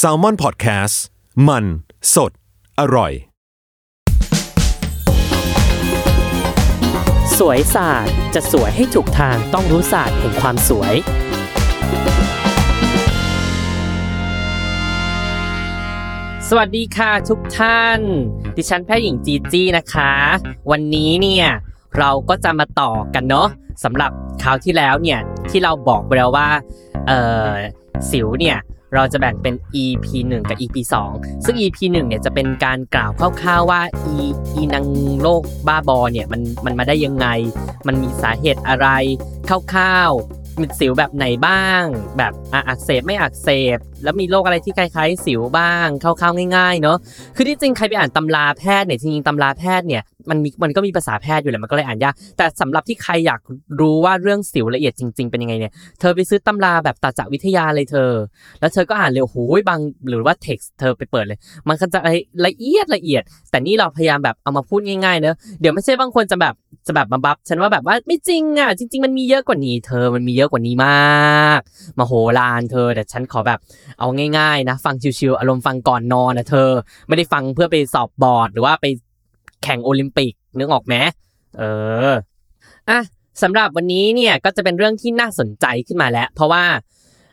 s a l ม o n PODCAST มัน สด อร่อย สวยศาสตร์จะสวยให้ถูกทางต้องรู้ศาสตร์แห่งความสวย สวัสดีค่ะทุกท่าน ดิฉันแพทย์หญิงจีจี้นะคะ วันนี้เนี่ยเราก็จะมาต่อกันเนาะสำหรับคราวที่แล้วเนี่ยที่เราบอกไปแล้วว่าเอ่อ สิวเนี่ยเราจะแบ่งเป็น EP 1 กับ EP 2 ซึ่ง EP 1เนี่ยจะเป็นการกล่าวคร่าวๆว่า อีอีนังโรคบ้าบอเนี่ยมันมันมาได้ยังไง มันมีสาเหตุอะไรคร่าวๆมีสิวแบบไหนบ้าง แบบอักเสบไม่อักเสบ แล้วมีโรคอะไรที่คล้ายๆ สิวบ้างคร่าวๆง่ายๆเนาะคือที่จริงใครไปอ่านตำราแพทย์เนี่ยจริงๆตำราแพทย์เนี่ย มันมีมันก็มีภาษาแพทย์อยู่แหละมันก็เลยอ่านยากแต่สำหรับที่ใครอยากรู้ว่าเรื่องสิวละเอียดจริง ๆ เป็นยังไงเนี่ยเธอไปซื้อตำราแบบตาจักวิทยาเลยเธอ แล้วเธอก็อ่านเร็วโหยบางหรือว่าเท็กซ์เธอไปเปิดเลย มันก็จะละเอียดละเอียด แต่นี่เราพยายามแบบเอามาพูดง่ายๆเนอะเดี๋ยวไม่ใช่บางคนจะแบบจะแบบมาบัฟฉันว่าแบบว่าไม่จริงอะจริง ๆ มันมีเยอะกว่านี้ เธอมันมีเยอะกว่านี้มากมาโหรานเธอแต่ฉันขอแบบเอาง่ายๆนะ ฟังชิวๆอารมณ์ฟังก่อนนอนนะเธอ ไม่ได้ฟังเพื่อไปสอบบอร์ดหรือว่าไป แข่งโอลิมปิกนึกออกไหมเอออะสำหรับวันนี้เนี่ยก็จะเป็นเรื่องที่น่าสนใจขึ้นมาแล้ว เพราะว่า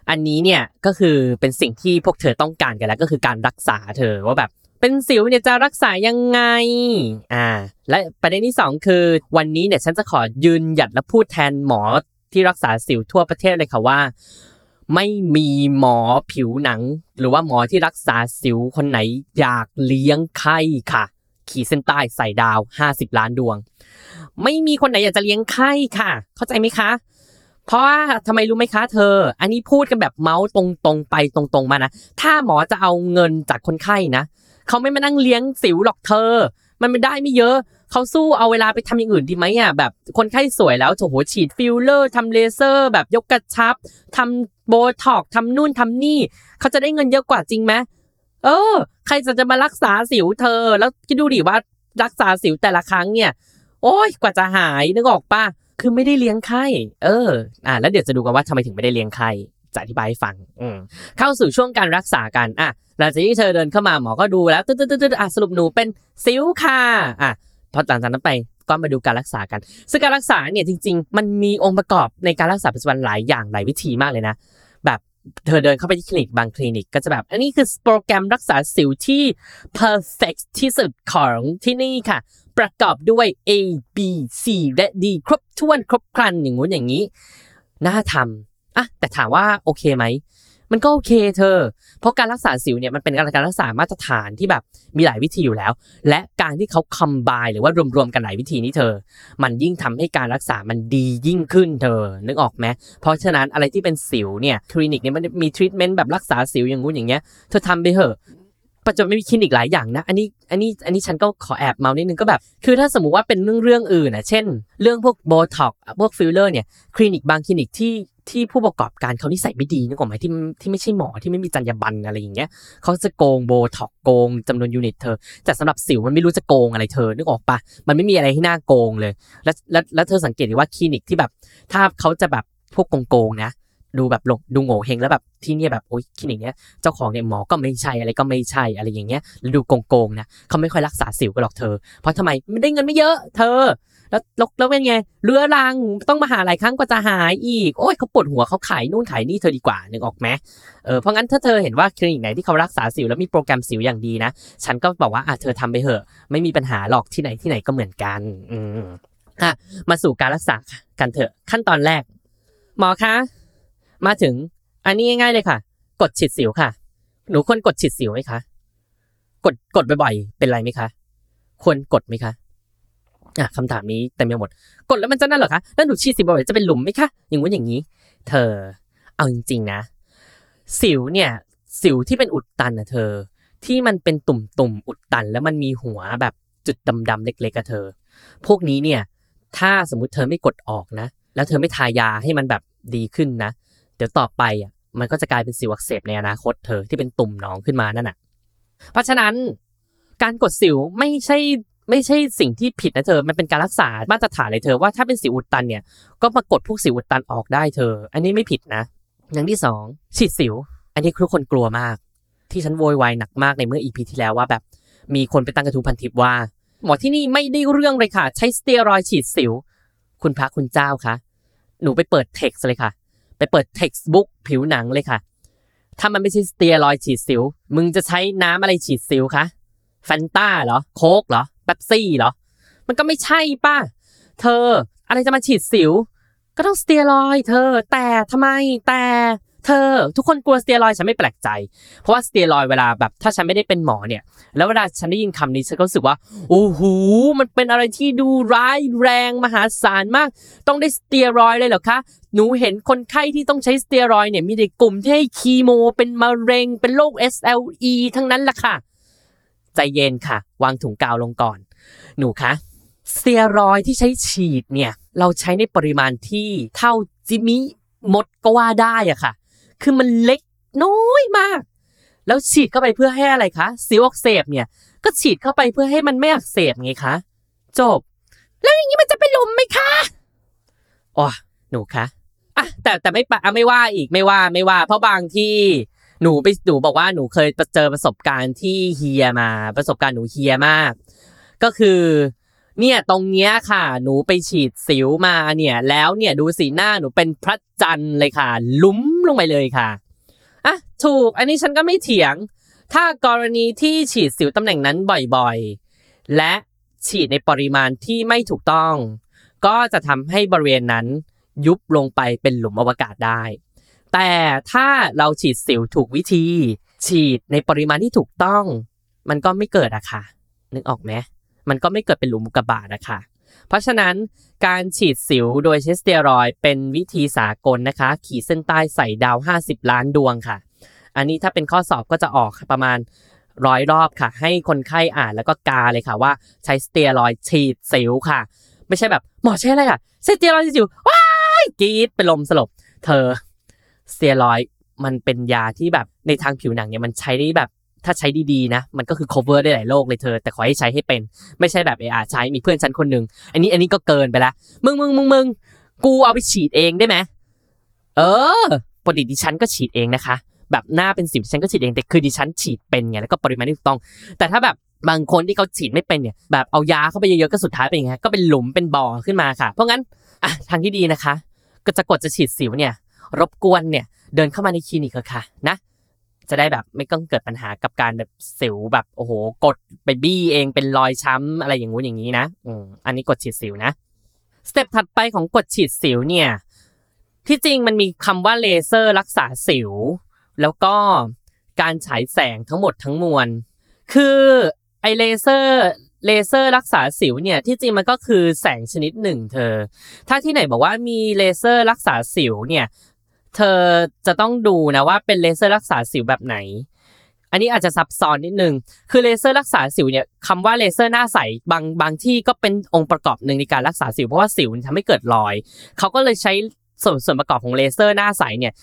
อันนี้เนี่ยก็คือเป็นสิ่งที่พวกเธอต้องการกันแล้วก็คือการรักษาเธอว่าแบบเป็นสิวเนี่ยจะรักษายังไง อ่า และประเด็นที่สองคือ วันนี้เนี่ยฉันจะขอยืนหยัดและพูดแทนหมอที่รักษาสิวทั่วประเทศเลยค่ะว่า ไม่มีหมอผิวหนัง หรือว่าหมอที่รักษาสิวคนไหนอยากเลี้ยงไข้ค่ะ ขีดเส้นใต้ใส่ดาว 50 ล้านดวง ไม่มีคนไหนอยากจะเลี้ยงไข้ค่ะ เข้าใจไหมคะ เพราะว่าทำไมรู้ไหมคะเธอ อันนี้พูดกันแบบเม้าท์ตรงๆไปตรงๆมานะ ถ้าหมอจะเอาเงินจากคนไข้นะเขาไม่มานั่งเลี้ยงสิวหรอกเธอ มันไม่ได้ไม่เยอะเขาสู้เอาเวลาไปทำอย่างอื่นดีไหมอะแบบคนไข้สวยแล้วโอ้โหฉีดฟิลเลอร์ทำเลเซอร์ แบบยกกระชับทำโบท็อกทำนู่นทำนี่เขาจะได้เงินเยอะกว่าจริงไหม เออ ใครจะจะมารักษาสิวเธอ แล้วคิดดูดิว่ารักษาสิวแต่ละครั้งเนี่ย โอ้ยกว่าจะหายนึกออกปะคือไม่ได้เลี้ยงไข้เออ อ่าแล้วเดี๋ยวจะดูกันว่าทำไมถึงไม่ได้เลี้ยงไข้จะอธิบายให้ฟัง อืมเข้าสู่ช่วงการรักษากันอะหลังจากที่เธอเดินเข้ามาหมอก็ดูแล้วตึ๊ดตึ๊ดตึ๊ดอะสรุปหนูเป็นสิวค่ะอะพอหลังจากนั้นไปก็มาดูการรักษากัน ซึ่งการรักษาเนี่ยจริง ๆ มันมีองค์ประกอบในการรักษาปัจจุบันหลายอย่างหลายวิธีมากเลยนะ เธอเดินเข้าไปที่คลินิกบางคลินิกก็จะแบบ อันนี้คือโปรแกรมรักษาสิวที่ perfect ที่สุดของที่นี่ค่ะ ประกอบด้วย A B C และ D ครบถ้วนครบครันอย่างงู้นอย่างนี้ น่าทำอะแต่ถามว่าโอเคไหม มันก็โอเคเธอ เพราะการรักษาสิวเนี่ยมันเป็นการรักษามาตรฐานที่แบบมีหลายวิธีอยู่แล้ว และการที่เขาคัมบายหรือว่ารวมๆกันหลายวิธีนี้เธอ มันยิ่งทำให้การรักษามันดียิ่งขึ้นเธอ นึกออกไหมเพราะฉะนั้นอะไรที่เป็นสิวเนี่ยคลินิกเนี่ยมันมีทรีทเมนต์แบบรักษาสิวอย่างงู้นอย่างเงี้ยเธอทำไปเถอะ ปัจจุบันมีคลินิกหลายอย่างนะ อันนี้ อันนี้ อันนี้ฉันก็ขอแอบเม้าท์นิดนึงก็แบบ คือถ้าสมมุติว่าเป็นเรื่องเรื่องอื่นอะเช่น เรื่องพวกโบท็อกพวกฟิลเลอร์เนี่ย คลินิกบางคลินิกที่ที่ผู้ประกอบการเขานิสัยไม่ดีนึกออกไหมที่ที่ไม่ใช่หมอที่ไม่มีจรรยาบรรณอะไรอย่างเงี้ยเขาจะโกงโบท็อกโกงจำนวน unit เธอแต่สำหรับสิวมันไม่รู้จะโกงอะไรเธอนึกออกปะมันไม่มีอะไรที่น่าโกงเลย แล้วแล้วแล้วเธอสังเกตดีว่าคลินิกที่แบบ ถ้าเขาจะแบบพวกโกงๆนะ ดูแบบลงดูโง่เฮงแล้วแบบที่เนี่ยแบบโอ๊ยคลินิกเนี้ยเจ้าของเนี่ยหมอก็ไม่ใช่อะไรก็ไม่ใช่อะไรอย่างเงี้ยแล้วดูโกงๆนะเขาไม่ค่อยรักษาสิวกันหรอกเธอ เพราะทำไมไม่ได้เงินไม่เยอะ เธอ แล้วแล้วเป็นไงเรื้อรังต้องมาหาหลายครั้งกว่าจะหายอีกโอ้ยเขาปวดหัวเขาขายนู่นขายนี่เธอดีกว่านึกออกไหมเออเพราะงั้นถ้าเธอเห็นว่าคลินิกไหนที่เขารักษาสิวแล้วมีโปรแกรมสิวอย่างดีนะฉันก็บอกว่าอะเธอทำไปเถอะ ไม่มีปัญหาหรอกที่ไหนที่ไหนก็เหมือนกัน อืมอะมาสู่การรักษากันเถอะขั้นตอนแรก หมอคะ มาถึงอันนี้ง่ายๆเลยค่ะ กดฉีดสิวค่ะ หนูควรกดฉีดสิวไหมคะ กดกดบ่อยๆ เป็นไรไหมคะ ควรกดไหมคะอะคำถามนี้เต็มไปหมด กดแล้วมันจะนั่นเหรอคะแล้วหนูฉีดสิวบ่อยๆจะเป็นหลุมไหมคะ อย่างงู้นอย่างนี้ เธอ เอาจริงๆนะ สิวเนี่ย สิวที่เป็นอุดตันนะเธอ ที่มันเป็นตุ่มๆอุดตัน แล้วมันมีหัวแบบจุดดำๆเล็กๆอะเธอ พวกนี้เนี่ย ถ้าสมมติเธอไม่กดออกนะ แล้วเธอไม่ทายาให้มันแบบดีขึ้นนะ เดี๋ยวต่อไปอะมันก็จะกลายเป็นสิวอักเสบในอนาคตเธอที่เป็นตุ่มหนองขึ้นมานั่นน่ะ เพราะฉะนั้นการกดสิวไม่ใช่ไม่ใช่สิ่งที่ผิดนะเธอ มันเป็นการรักษามาตรฐานเลยเธอว่าถ้าเป็นสิวอุดตันเนี่ย ก็มากดพวกสิวอุดตันออกได้เธอ อันนี้ไม่ผิดนะ อย่างที่สองฉีดสิว อันนี้ทุกคนกลัวมาก ที่ฉันโวยวายหนักมากในเมื่อ EP ที่แล้วว่าแบบ มีคนไปตั้งกระทู้พันทิปว่า หมอที่นี่ไม่ได้เรื่องเลยค่ะ ใช้สเตียรอยด์ฉีดสิว คุณพระคุณเจ้าคะ หนูไปเปิดเท็กซ์เลยค่ะ ไปเปิด textbook ผิวหนังเลยค่ะ ถ้ามันไม่ใช่สเตียรอยด์ฉีดสิว มึงจะใช้น้ำอะไรฉีดสิวคะแฟนต้าเหรอ โค้กเหรอเป๊ปซี่เหรอ มันก็ไม่ใช่ป่ะ เธออะไรจะมาฉีดสิว ก็ต้องสเตียรอยด์เธอ แต่ทำไมแต่ เธอทุกคนกลัวสเตียรอยฉันไม่แปลกใจ เพราะว่าสเตียรอยเวลาแบบถ้าฉันไม่ได้เป็นหมอเนี่ย แล้วเวลาฉันได้ยินคำนี้ฉันก็รู้สึกว่าโอ้โหมันเป็นอะไรที่ดูร้ายแรงมหาศาลมาก ต้องได้สเตียรอยเลยเหรอคะหนูเห็นคนไข้ที่ต้องใช้สเตียรอยเนี่ยมีแต่กลุ่มที่ให้คีโม เป็นมะเร็งเป็นโรค SLE ทั้งนั้นล่ะค่ะ ใจเย็นค่ะ วางถุงกาวลงก่อน หนูคะสเตียรอยที่ใช้ฉีดเนี่ยเราใช้ในปริมาณที่เท่าจิมิมดก็ว่าได้อะค่ะ คือมันเล็กน้อยมาก แล้วฉีดเข้าไปเพื่อให้อะไรคะสิวอักเสบเนี่ย ก็ฉีดเข้าไปเพื่อให้มันไม่อักเสบไงคะ จบ แล้วอย่างนี้มันจะเป็นลมไหมคะอ๋อหนูคะอะแต่แต่ไม่ปะอะไม่ว่าอีกไม่ว่าไม่ว่า เพราะบางที่หนูไปหนูบอกว่าหนูเคยเจอประสบการณ์ที่เฮียมา ประสบการณ์หนูเฮียมาก ก็คือ เนี่ยตรงเนี้ยค่ะ หนูไปฉีดสิวมาเนี่ย แล้วเนี่ยดูสีหน้าหนูเป็นพระจันทร์เลยค่ะ ลุ้ม ลงไปเลยค่ะอะถูกอันนี้ฉันก็ไม่เถียง ถ้ากรณีที่ฉีดสิวตำแหน่งนั้นบ่อยๆ และฉีดในปริมาณที่ไม่ถูกต้อง ก็จะทำให้บริเวณนั้นยุบลงไปเป็นหลุมอวกาศได้ แต่ถ้าเราฉีดสิวถูกวิธี ฉีดในปริมาณที่ถูกต้อง มันก็ไม่เกิดอะค่ะ นึกออกไหมมันก็ไม่เกิดเป็นหลุมอุกกาบาตนะคะ เพราะฉะนั้นการฉีดสิวโดยใช้สเตียรอยเป็นวิธีสากลนะคะ ขีดเส้นใต้ใส่ดาว 50 ล้านดวงค่ะ อันนี้ถ้าเป็นข้อสอบก็จะออกประมาณร้อยรอบค่ะ ให้คนไข้อ่านแล้วก็กาเลยค่ะว่าใช้สเตียรอยฉีดสิวค่ะ ไม่ใช่แบบหมอใช้อะไรอะใช้สเตียรอยฉีดสิวว้ายกรีดเป็นลมสลบ เธอสเตียรอยมันเป็นยาที่แบบในทางผิวหนังเนี่ยมันใช้ได้แบบ ถ้าใช้ดีๆนะ มันก็คือ cover ได้หลายโรคเลยเธอ แต่ขอให้ใช้ให้เป็น ไม่ใช่แบบเออใช้มีเพื่อนฉันคนหนึ่งอันนี้อันนี้ก็เกินไปละมึงมึงมึงมึงกูเอาไปฉีดเองได้ไหมเออปกติดิฉันก็ฉีดเองนะคะ แบบหน้าเป็นสิวดิฉันก็ฉีดเองแต่คือดิฉันฉีดเป็นไงแล้วก็ปริมาณที่ถูกต้อง แต่ถ้าแบบบางคนที่เขาฉีดไม่เป็นเนี่ยแบบเอายาเข้าไปเยอะๆก็สุดท้ายเป็นยังไงก็เป็นหลุมเป็นบ่อขึ้นมาค่ะ เพราะงั้นอะทางที่ดีนะคะ ก็จะกดจะฉีดสิวเนี่ยรบกวนเนี่ยเดินเข้ามาในคลินิกเถอะค่ะนะ จะได้แบบไม่ต้องเกิดปัญหากับการแบบสิวแบบโอ้โหกดไปบี้เองเป็นรอยช้ำอะไรอย่างงู้นอย่างนี้นะอืมอันนี้กดฉีดสิวนะ step ถัดไปของกดฉีดสิวเนี่ยที่จริงมันมีคำว่าเลเซอร์รักษาสิว แล้วก็การฉายแสงทั้งหมดทั้งมวลคือไอเลเซอร์เลเซอร์รักษาสิวเนี่ยที่จริงมันก็คือแสงชนิดหนึ่งเธอ ถ้าที่ไหนบอกว่ามีเลเซอร์รักษาสิวเนี่ย เธอจะต้องดูนะว่าเป็นเลเซอร์รักษาสิวแบบไหน อันนี้อาจจะซับซ้อนนิดนึง คือเลเซอร์รักษาสิวเนี่ยคำว่าเลเซอร์หน้าใสบางบางที่ก็เป็นองค์ประกอบหนึ่งในการรักษาสิวเพราะว่าสิวทำให้เกิดรอย เขาก็เลยใช้ส่วนส่วนประกอบของเลเซอร์หน้าใสเนี่ย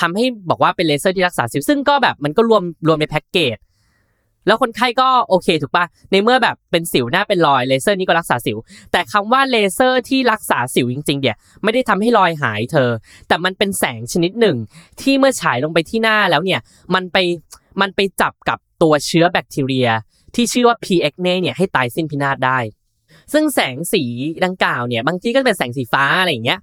ทำให้บอกว่าเป็นเลเซอร์ที่รักษาสิวซึ่งก็แบบมันก็รวมรวมในแพ็กเกจ แล้วคนไข้ก็โอเคถูกปะในเมื่อแบบเป็นสิวหน้าเป็นรอยเลเซอร์นี้ก็รักษาสิว แต่คำว่าเลเซอร์ที่รักษาสิวจริงๆเนี่ยไม่ได้ทำให้รอยหายเธอ แต่มันเป็นแสงชนิดหนึ่ง ที่เมื่อฉายลงไปที่หน้าแล้วเนี่ยมันไปมันไปจับกับตัวเชื้อแบคทีเรีย ที่ชื่อว่า P. acne เนี่ยให้ตายสิ้นพินาศได้ ซึ่งแสงสีดังกล่าวเนี่ยบางทีก็เป็นแสงสีฟ้าอะไรอย่างเงี้ย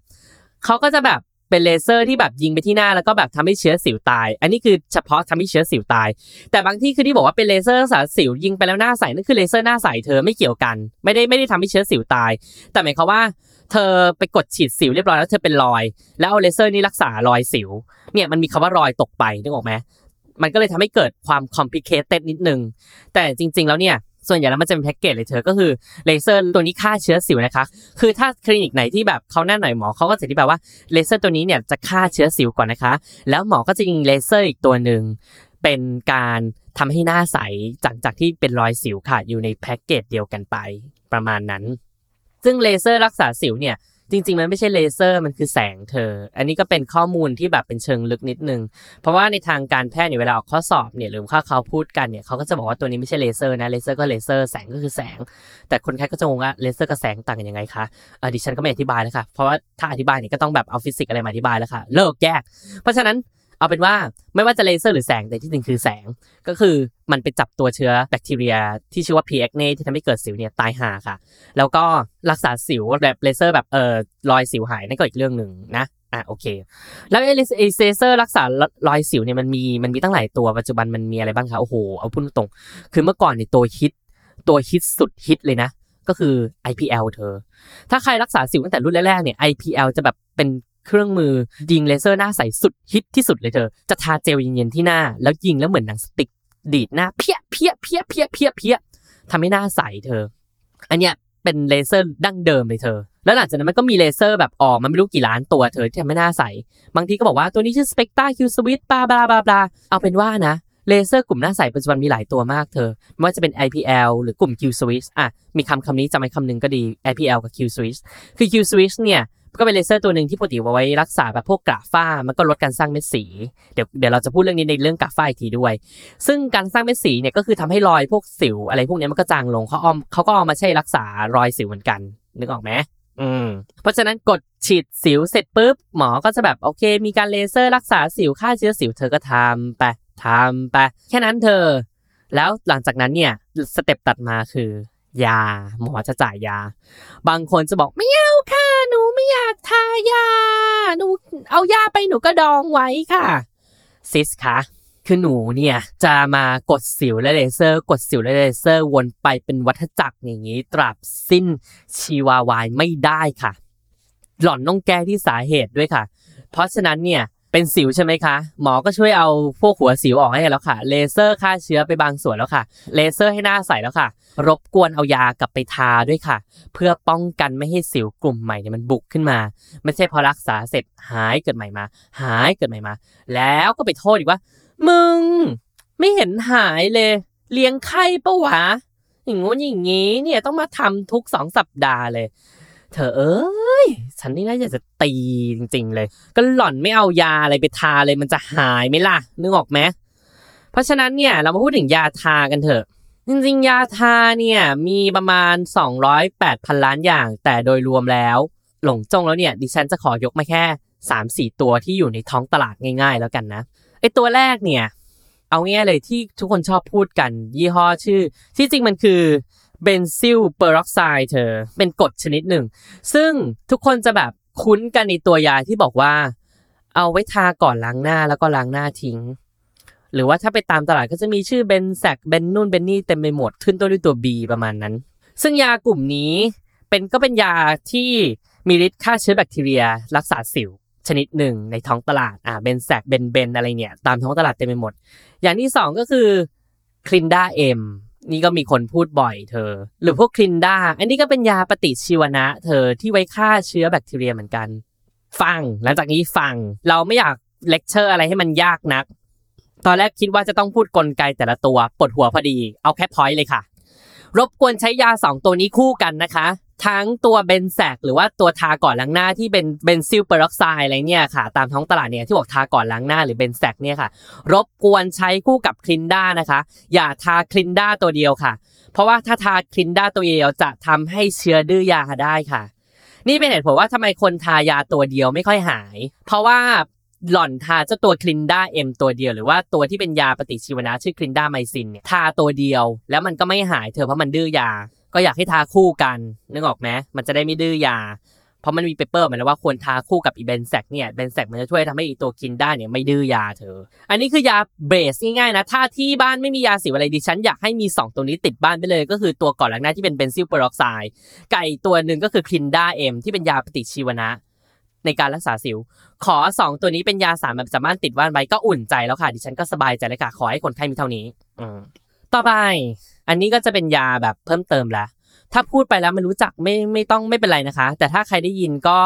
เขาก็จะแบบ เป็นเลเซอร์ที่แบบยิงไปที่หน้าแล้วก็แบบทำให้เชื้อสิวตาย อันนี้คือเฉพาะทำให้เชื้อสิวตาย แต่บางที่คือที่บอกว่าเป็นเลเซอร์รักษาสิวยิงไปแล้วหน้าใสนั่นคือเลเซอร์หน้าใสเธอไม่เกี่ยวกัน ไม่ได้ไม่ได้ทำให้เชื้อสิวตาย แต่หมายความว่าเธอไปกดฉีดสิวเรียบร้อยแล้วเธอเป็นรอย แล้วเอาเลเซอร์นี้รักษารอยสิว เนี่ยมันมีคำว่ารอยตกไปนึกออกไหมมันก็เลยทำให้เกิดความ complicated นิดนึงแต่จริง ๆ แล้วเนี่ย ส่วนใหญ่แล้วมันจะเป็นแพ็กเกจเลยเธอก็คือเลเซอร์ตัวนี้ฆ่าเชื้อสิวนะคะ คือถ้าคลินิกไหนที่แบบเขาแน่นหน่อยหมอเขาก็จะที่แบบว่าเลเซอร์ตัวนี้เนี่ยจะฆ่าเชื้อสิวก่อนนะคะ แล้วหมอก็จะยิงเลเซอร์อีกตัวหนึ่งเป็นการทำให้หน้าใสจากจากที่เป็นรอยสิวค่ะอยู่ในแพ็กเกจเดียวกันไปประมาณนั้น ซึ่งเลเซอร์รักษาสิวเนี่ย จริง ๆ มันไม่ใช่เลเซอร์มันคือแสงเธอ อันนี้ก็เป็นข้อมูลที่แบบเป็นเชิงลึกนิดนึง เพราะว่าในทางการแพทย์เนี่ยเวลาออกข้อสอบเนี่ยหรือว่าเขาพูดกันเนี่ยเขาก็จะบอกว่าตัวนี้ไม่ใช่เลเซอร์นะเลเซอร์ก็เลเซอร์แสงก็คือแสง แต่คนไข้ก็จะงงว่าเลเซอร์กับแสงต่างกันยังไงคะเออดิฉันก็ไม่อธิบายแล้วค่ะเพราะว่าถ้าอธิบายเนี่ยก็ต้องแบบเอาฟิสิกส์อะไรมาอธิบายแล้วค่ะเลิกแยกเพราะฉะนั้น เอาเป็นว่าไม่ว่าจะเลเซอร์หรือแสงแต่ที่จริงคือแสง ก็คือมันไปจับตัวเชื้อแบคทีเรีย ที่ชื่อว่า P. acne ที่ทำให้เกิดสิวเนี่ยตายห่าค่ะ แล้วก็รักษาสิวแบบเลเซอร์แบบเออรอยสิวหายนั่นก็อีกเรื่องหนึ่งนะอะโอเค แล้วไอเลเซอร์รักษารอยสิวเนี่ยมันมีมันมีตั้งหลายตัวปัจจุบันมันมีอะไรบ้างคะโอ้โหเอาพูดตรงคือเมื่อก่อนเนี่ยตัวฮิตตัวฮิตสุดฮิตเลยนะก็คือ IPL เธอ ถ้าใครรักษาสิวตั้งแต่รุ่นแรกๆเนี่ย IPL จะแบบเป็น เครื่องมือยิงเลเซอร์หน้าใสสุดฮิตที่สุดเลยเธอ จะทาเจลเย็นๆที่หน้า แล้วยิงแล้วเหมือนหนังสติกดีดหน้าเพี้ยเพี้ยเพี้ยเพี้ยเพี้ยเพี้ยทำให้หน้าใสเธอ อันเนี้ยเป็นเลเซอร์ดั้งเดิมเลยเธอ แล้วหลังจากนั้นมันก็มีเลเซอร์แบบออกมันไม่รู้กี่ล้านตัวเธอที่ทำให้หน้าใส บางทีก็บอกว่าตัวนี้ชื่อ Spectra Q Switch blah blah blah blah เอาเป็นว่านะเลเซอร์กลุ่มหน้าใสปัจจุบันมีหลายตัวมากเธอ ไม่ว่าจะเป็น IPL หรือกลุ่ม Q Switch อะ มีคำคำนี้จำไว้คำหนึ่งก็ดี IPL กับ Q Switch คือ Q Switch เนี่ย ก็เป็นเลเซอร์ตัวหนึ่งที่ปกติเอาไว้รักษาแบบพวกกระฝ้ามันก็ลดการสร้างเม็ดสีเดี๋ยวเดี๋ยวเราจะพูดเรื่องนี้ในเรื่องกระฝ้าอีกทีด้วย ซึ่งการสร้างเม็ดสีเนี่ยก็คือทำให้รอยพวกสิวอะไรพวกเนี้ยมันก็จางลงเขาเอาเขาก็เอามาใช้รักษารอยสิวเหมือนกันนึกออกไหมอืมเพราะฉะนั้นกดฉีดสิวเสร็จปุ๊บหมอก็จะแบบโอเค มีการเลเซอร์รักษาสิวฆ่าเชื้อสิวเธอก็ทำไปทำไปแค่นั้นเธอ แล้วหลังจากนั้นเนี่ยสเต็ปตัดมาคือยา หมอจะจ่ายยา บางคนจะบอกไม่เอาค่ะหนู ไม่อยากทายาหนูเอายาไปหนูก็ดองไว้ค่ะ sis คะคือหนูเนี่ยจะมากดสิวและเลเซอร์ กดสิวและเลเซอร์วนไปเป็นวัฏจักรอย่างนี้ ตราบสิ้นชีวาวายไม่ได้ค่ะ หล่อนต้องแก้ที่สาเหตุด้วยค่ะ เพราะฉะนั้นเนี่ย เป็นสิวใช่ไหมคะ หมอก็ช่วยเอาพวกหัวสิวออกให้แล้วค่ะ เลเซอร์ฆ่าเชื้อไปบางส่วนแล้วค่ะ เลเซอร์ให้หน้าใสแล้วค่ะ รบกวนเอายากลับไปทาด้วยค่ะ เพื่อป้องกันไม่ให้สิวกลุ่มใหม่เนี่ยมันบุกขึ้นมา ไม่ใช่พอรักษาเสร็จหายเกิดใหม่มา หายเกิดใหม่มา แล้วก็ไปโทษอีกว่า มึง ไม่เห็นหายเลย เลี้ยงไข้ปะวะอย่างงู้นอย่างงี้เนี่ยต้องมาทำทุกสองสัปดาห์เลย เธอเอ้ย ฉันนี่น่าจะตีจริง ๆ เลย ก็หล่อนไม่เอายาอะไรไปทาเลยมันจะหายไหมล่ะ นึกออกไหมเพราะฉะนั้นเนี่ยเรามาพูดถึงยาทากันเถอะ จริงๆ ยาทาเนี่ยมีประมาณ 208พันล้านอย่าง แต่โดยรวมแล้ว หลงจงแล้วเนี่ยดิฉันจะขอยกมาแค่ 3-4 ตัวที่อยู่ในท้องตลาดง่ายๆ แล้วกันนะไอตัวแรกเนี่ยเอาง่ายเลยที่ทุกคนชอบพูดกันยี่ห้อชื่อ ที่จริงมันคือ benzoyl peroxide เธอ เป็นกรดชนิดหนึ่ง ซึ่งทุกคนจะแบบคุ้นกันในตัวยาที่บอกว่า เอาไว้ทาก่อนล้างหน้าแล้วก็ล้างหน้าทิ้ง หรือว่าถ้าไปตามตลาดก็จะมีชื่อเบนแซกเบนนู่นเบนนี่เต็มไปหมดขึ้นต้นด้วยตัว B ประมาณนั้น ซึ่งยากลุ่มนี้เป็นก็เป็นยาที่มีฤทธิ์ฆ่าเชื้อแบคทีเรีย รักษาสิวชนิดหนึ่งในท้องตลาด อ่า เบนแซกเบนเบนอะไรเนี่ย ตามท้องตลาดเต็มไปหมด อย่างที่สองก็คือคลินดาเอ็ม นี่ก็มีคนพูดบ่อยเธอ หรือพวกคลินดาอันนี้ก็เป็นยาปฏิชีวนะเธอที่ไว้ฆ่าเชื้อแบคทีเรียเหมือนกัน ฟัง หลังจากนี้ฟัง เราไม่อยากเลคเชอร์อะไรให้มันยากนัก ตอนแรกคิดว่าจะต้องพูดกลไกแต่ละตัวปวดหัวพอดี เอาแค่ point เลยค่ะ รบกวนใช้ยาสองตัวนี้คู่กันนะคะ ทั้งตัว Benzac หรือว่าตัวทาก่อนล้างหน้าที่เป็น benzoyl peroxide อะไรเนี่ยค่ะ ตามท้องตลาดเนี่ยที่บอกทาก่อนล้างหน้าหรือ Benzac เนี่ยค่ะ รบกวนใช้คู่กับ clinda นะคะ อย่าทา clinda ตัวเดียวค่ะ เพราะว่าถ้าทา clinda ตัวเดียวจะทำให้เชื้อดื้อยาได้ค่ะ นี่เป็นเหตุผลว่าทำไมคนทายาตัวเดียวไม่ค่อยหาย เพราะว่าหล่อนทาเจ้าตัว Clinda-M ตัวเดียว หรือว่าตัวที่เป็นยาปฏิชีวนะชื่อ clindamycin เนี่ยทาตัวเดียว แล้วมันก็ไม่หายเธอเพราะมันดื้อยา ก็อยากให้ทาคู่กันนึกออกไหมมันจะได้ไม่ดื้อยา เพราะมันมี paper มาแล้วว่าควรทาคู่กับอี Benzac เนี่ย Benzac มันจะช่วยทำให้อีตัว clinda เนี่ยไม่ดื้อยาเธอ อันนี้คือยา base ง่ายๆนะ ถ้าที่บ้านไม่มียาสิวอะไรดิฉันอยากให้มี 2 ตัวนี้ติดบ้านไปเลย ก็คือตัวก่อนล้างหน้าที่เป็น benzoyl peroxideไก่ตัวหนึ่งก็คือคลินด้าเอ็มที่เป็นยาปฏิชีวนะในการรักษาสิว ขอ 2 ตัวนี้เป็นยาสามแบบสามารถติดบ้านไว้ก็อุ่นใจแล้วค่ะ ดิฉันก็สบายใจเลยค่ะ ขอให้คนไข้มีเท่านี้ อืมต่อไป อันนี้ก็จะเป็นยาแบบเพิ่มเติมและถ้าพูดไปแล้วมันรู้จักไม่ไม่ต้องไม่เป็นไรนะคะ แต่ถ้าใครได้ยินก็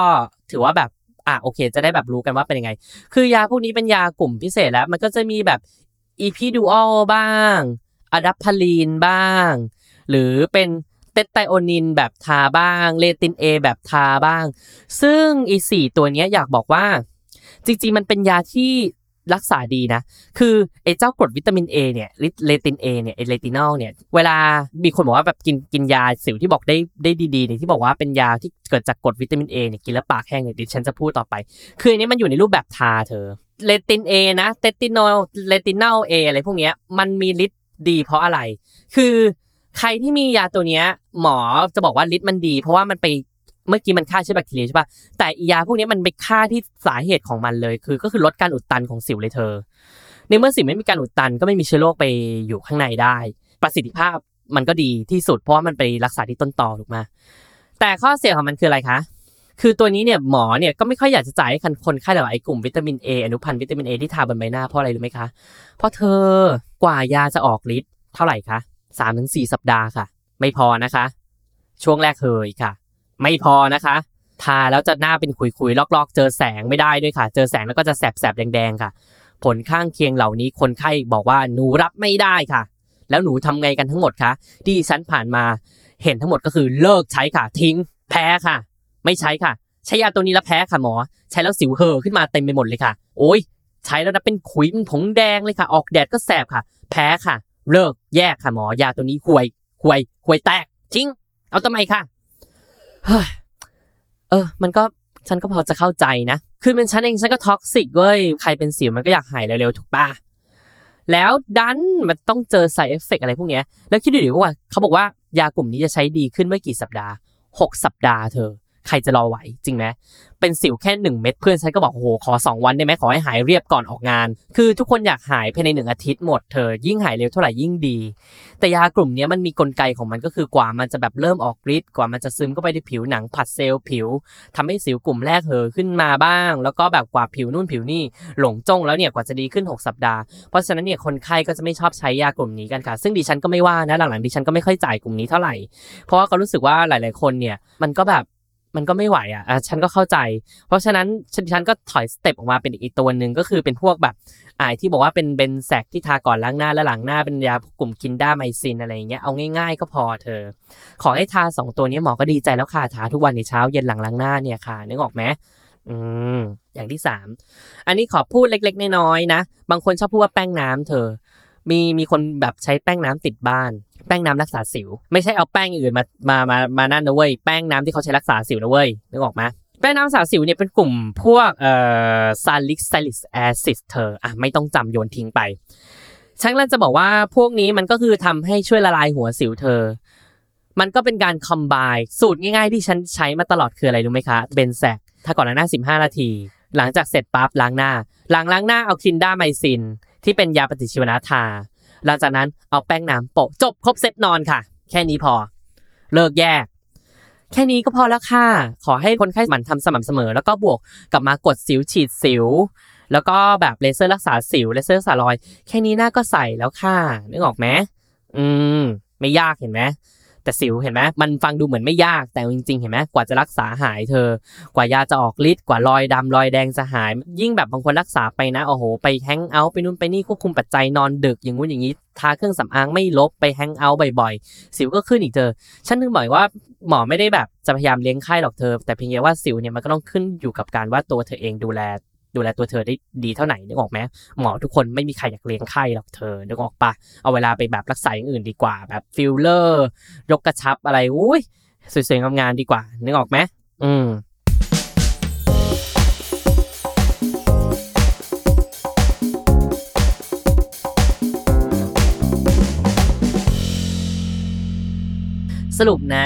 ถือว่าแบบอะโอเค จะได้แบบรู้กันว่าเป็นยังไง คือยาพวกนี้เป็นยากลุ่มพิเศษแล้ว มันก็จะมีแบบอีพีดูอัลบ้างadapalene บ้าง หรือเป็น tretinoin แบบทาบ้าง Retin-A แบบทาบ้าง ซึ่งอีสี่ตัวนี้อยากบอกว่า จริงๆ มันเป็นยาที่ รักษาดีนะ คือไอ้เจ้ากรดวิตามิน A เนี่ยเลติน A เนี่ยไอ retinol เนี่ย เวลามีคนบอกว่าแบบกินกินยาสิวที่บอกได้ได้ดีๆเนี่ยที่บอกว่าเป็นยาที่เกิดจากกรดวิตามิน A เนี่ยกินแล้วปากแห้งเนี่ยดิฉันจะพูดต่อไป คืออันนี้มันอยู่ในรูปแบบทาเธอRetin-A นะ retinol retinol เออะไรพวกเนี้ยมันมีฤทธิ์ดีเพราะอะไร คือใครที่มียาตัวเนี้ยหมอจะบอกว่าฤทธิ์มันดี เพราะว่ามันไป เมื่อกี้มันฆ่าเชื้อแบคทีเรียใช่ปะแต่ยาพวกนี้มันไปฆ่าที่สาเหตุของมันเลย คือก็คือลดการอุดตันของสิวเลยเธอ ในเมื่อสิวไม่มีการอุดตันก็ไม่มีเชื้อโรคไปอยู่ข้างในได้ ประสิทธิภาพมันก็ดีที่สุดเพราะว่ามันไปรักษาที่ต้นตอถูกไหมแต่ข้อเสียของมันคืออะไรคะคือตัวนี้เนี่ยหมอเนี่ยก็ไม่ค่อยอยากจะจ่ายให้คนไข้หรอกไอ้กลุ่มวิตามิน A อนุพันธ์วิตามิน A ที่ทาบนใบหน้าเพราะอะไรรู้ไหมคะ เพราะเธอกว่ายาจะออกฤทธิ์เท่าไหร่คะสามถึงสี่สัปดาห์ค่ะ ไม่พอนะคะ ช่วงแรกเคยค่ะ ไม่พอนะคะ ทาแล้วจะหน้าเป็นขุยๆลอกๆ เจอแสงไม่ได้ด้วยค่ะ เจอแสงแล้วก็จะแสบๆแดงๆค่ะ ผลข้างเคียงเหล่านี้คนไข้บอกว่าหนูรับไม่ได้ค่ะ แล้วหนูทำไงกันทั้งหมดคะที่ฉันผ่านมาเห็นทั้งหมดก็คือเลิกใช้ค่ะ ทิ้ง แพ้ค่ะ ไม่ใช้ค่ะ ใช้ยาตัวนี้แล้วแพ้ค่ะหมอ ใช้แล้วสิวเห่อขึ้นมาเต็มไปหมดเลยค่ะ โอ้ยใช้แล้วนะเป็นขุยเป็นผงแดงเลยค่ะ ออกแดดก็แสบค่ะ แพ้ค่ะ เลิกแยกค่ะหมอ ยาตัวนี้ห่วยห่วยห่วยแตกจริงเอาทำไมค่ะ เฮ้ยเออ มันก็ฉันก็พอจะเข้าใจนะ คือเป็นฉันเองฉันก็ toxic เว้ย ใครเป็นสิวมันก็อยากหายเร็วๆ ถูกปะแล้วดันมันต้องเจอ side effect อะไรพวกเนี้ย แล้วคิดดูดิว่าเขาบอกว่ายากลุ่มนี้จะใช้ดีขึ้นเมื่อกี่สัปดาห์ 6 สัปดาห์เธอ ใครจะรอไหวจริงไหมเป็นสิวแค่หนึ่งเม็ดเพื่อนฉันก็บอกโอ้โหขอสองวันได้ไหมขอให้หายเรียบก่อนออกงาน คือทุกคนอยากหายภายในหนึ่งอาทิตย์หมดเธอยิ่งหายเร็วเท่าไหร่ยิ่งดี แต่ยากลุ่มนี้มันมีกลไกของมันก็คือกว่ามันจะแบบเริ่มออกฤทธิ์กว่ามันจะซึมเข้าไปในผิวหนังผัดเซลล์ผิวทำให้สิวกลุ่มแรกเห่อขึ้นมาบ้าง แล้วก็แบบกว่าผิวนู่นผิวนี่หลงจ้องแล้วเนี่ยกว่าจะดีขึ้น 6 สัปดาห์เพราะฉะนั้นเนี่ยคนไข้ก็จะไม่ชอบใช้ยากลุ่มนี้กันค่ะ ซึ่งดิฉันก็ไม่ว่านะหลังๆดิฉันก็ไม่ค่อยจ่ายกลุ่มนี้เท่าไหร่เพราะว่าก็รู้สึกว่าหลาย ๆคนเนี่ยมันก็แบบ มันก็ไม่ไหวอะอะฉันก็เข้าใจ เพราะฉะนั้นฉันฉันก็ถอย step ออกมาเป็นอีกตัวหนึ่งก็คือเป็นพวกแบบอ่าที่บอกว่าเป็น Benzac ที่ทาก่อนล้างหน้าและหลังหน้าเป็นยากลุ่ม clindamycin อะไรเงี้ยเอาง่ายๆ ก็พอเธอ ขอให้ทาสองตัวนี้หมอก็ดีใจแล้วค่ะทาทุกวันในเช้าเย็นหลังล้างหน้าเนี่ยค่ะนึกออกไหมอืมอย่างที่สามอันนี้ขอพูดเล็กๆน้อยๆนะบางคนชอบพูดว่าแป้งน้ำเธอ มีมีคนแบบใช้แป้งน้ำติดบ้าน แป้งน้ำรักษาสิว ไม่ใช่เอาแป้งอื่นมามามามานั่นนะเว้ยแป้งน้ำที่เขาใช้รักษาสิวนะเว้ยนึกออกไหมแป้งน้ำรักษาสิวเนี่ยเป็นกลุ่มพวกเอ่อซาลิกไซลิกแอซิดเธออะไม่ต้องจำโยนทิ้งไปช่างลันจะบอกว่าพวกนี้มันก็คือทำให้ช่วยละลายหัวสิวเธอ มันก็เป็นการคอมไบสูตรง่ายๆ ที่ฉันใช้มาตลอดคืออะไรรู้ไหมคะ Benzac ทาก่อนล้างหน้า 15 นาที หลังจากเสร็จปั๊บล้างหน้า หลังล้างหน้าเอา clindamycin ที่เป็นยาปฏิชีวนะทา หลังจากนั้นเอาแป้งน้ำโปะจบครบเซตนอนค่ะ แค่นี้พอ เลิกแยก แค่นี้ก็พอแล้วค่ะ ขอให้คนไข้หมั่นทำสม่ำเสมอ แล้วก็บวกกลับมากดสิวฉีดสิว แล้วก็แบบเลเซอร์รักษาสิวเลเซอร์รักษารอย แค่นี้หน้าก็ใสแล้วค่ะนึกออกไหมอืม ไม่ยากเห็นไหม แต่สิวเห็นไหมมันฟังดูเหมือนไม่ยากแต่จริงๆ เห็นไหมกว่าจะรักษาหายเธอ กว่ายาจะออกฤทธิ์กว่ารอยดำรอยแดงจะหาย ยิ่งแบบบางคนรักษาไปนะโอ้โห ไปแฮงเอาท์ไปนู่นไปนี่ควบคุมปัจจัยนอนดึกอย่างงู้นอย่างนี้ทาเครื่องสำอางไม่ลบไปแฮงเอาท์บ่อยๆ สิวก็ขึ้นอีกเธอ ฉันถึงบอกว่าหมอไม่ได้แบบจะพยายามเลี้ยงไข้หรอกเธอ แต่เพียงแค่ว่าสิวเนี่ยมันก็ต้องขึ้นอยู่กับการว่าตัวเธอเองดูแล ดูแลตัวเธอได้ดีเท่าไหร่นึกออกไหมหมอทุกคนไม่มีใครอยากเลี้ยงไข้หรอกเธอนึกออกปะเอาเวลาไปแบบรักษาอย่างอื่นดีกว่า แบบฟิลเลอร์ ยกกระชับอะไรอุ้ยสวยๆงามๆดีกว่า นึกออกไหมอืมสรุปนะ